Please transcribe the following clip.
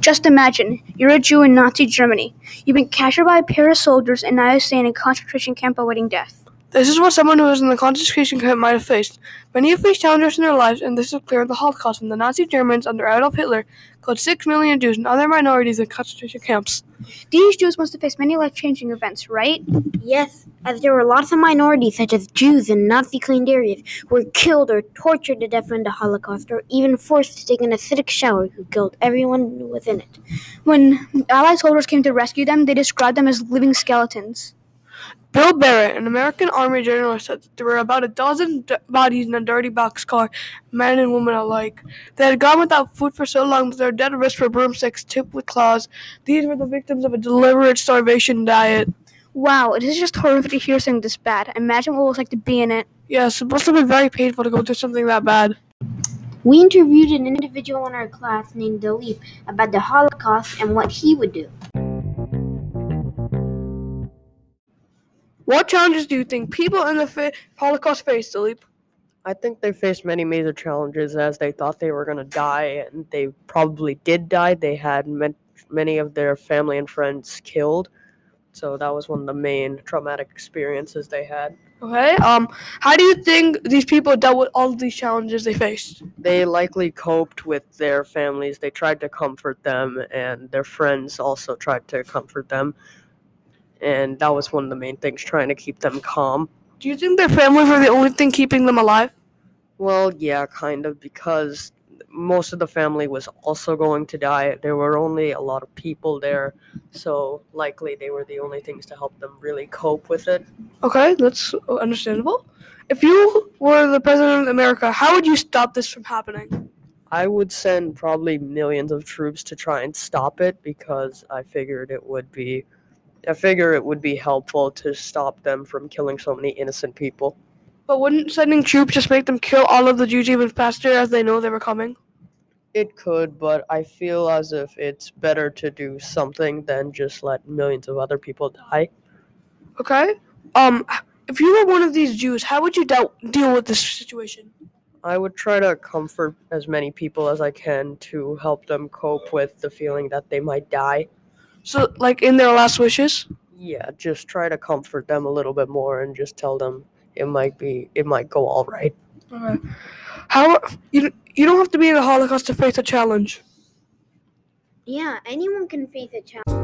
Just imagine, you're a Jew in Nazi Germany. You've been captured by a pair of soldiers and now you stay in a concentration camp awaiting death. This is what someone who was in the concentration camp might have faced. Many have faced challenges in their lives, and this is clear in the Holocaust when the Nazi Germans under Adolf Hitler killed six million Jews and other minorities in concentration camps. These Jews must have faced many life changing events, right? Yes, as there were lots of minorities, such as Jews in Nazi claimed areas, who were killed or tortured to death in the Holocaust, or even forced to take an acidic shower who killed everyone within it. When Allied soldiers came to rescue them, they described them as living skeletons. Bill Barrett, an American Army general, said that there were about a dozen d- bodies in a dirty boxcar, men and women alike. They had gone without food for so long that their dead wrists were broomsticks tipped with claws. These were the victims of a deliberate starvation diet. Wow, it is just horrific to hear something this bad. Imagine what it was like to be in it. Yes, it must have been very painful to go through something that bad. We interviewed an individual in our class named Dilip about the Holocaust and what he would do. What challenges do you think people in the fa- Holocaust faced, Dilip? I think they faced many major challenges as they thought they were going to die, and they probably did die. They had met, many of their family and friends killed, so that was one of the main traumatic experiences they had. Okay. Um, how do you think these people dealt with all these challenges they faced? They likely coped with their families. They tried to comfort them, and their friends also tried to comfort them. And that was one of the main things, trying to keep them calm. Do you think their families were the only thing keeping them alive? Well, yeah, kind of, because most of the family was also going to die. There were only a lot of people there, so likely they were the only things to help them really cope with it. Okay, that's understandable. If you were the president of America, how would you stop this from happening? I would send probably millions of troops to try and stop it because I figured it would be I figure it would be helpful to stop them from killing so many innocent people. But wouldn't sending troops just make them kill all of the Jews even faster as they know they were coming? It could, but I feel as if it's better to do something than just let millions of other people die. Okay. Um, if you were one of these Jews, how would you deal deal with this situation? I would try to comfort as many people as I can to help them cope with the feeling that they might die. So, like in their last wishes. Yeah, just try to comfort them a little bit more and just tell them it might be it might go all right. Okay. How you you don't have to be in the Holocaust to face a challenge. Yeah, anyone can face a challenge.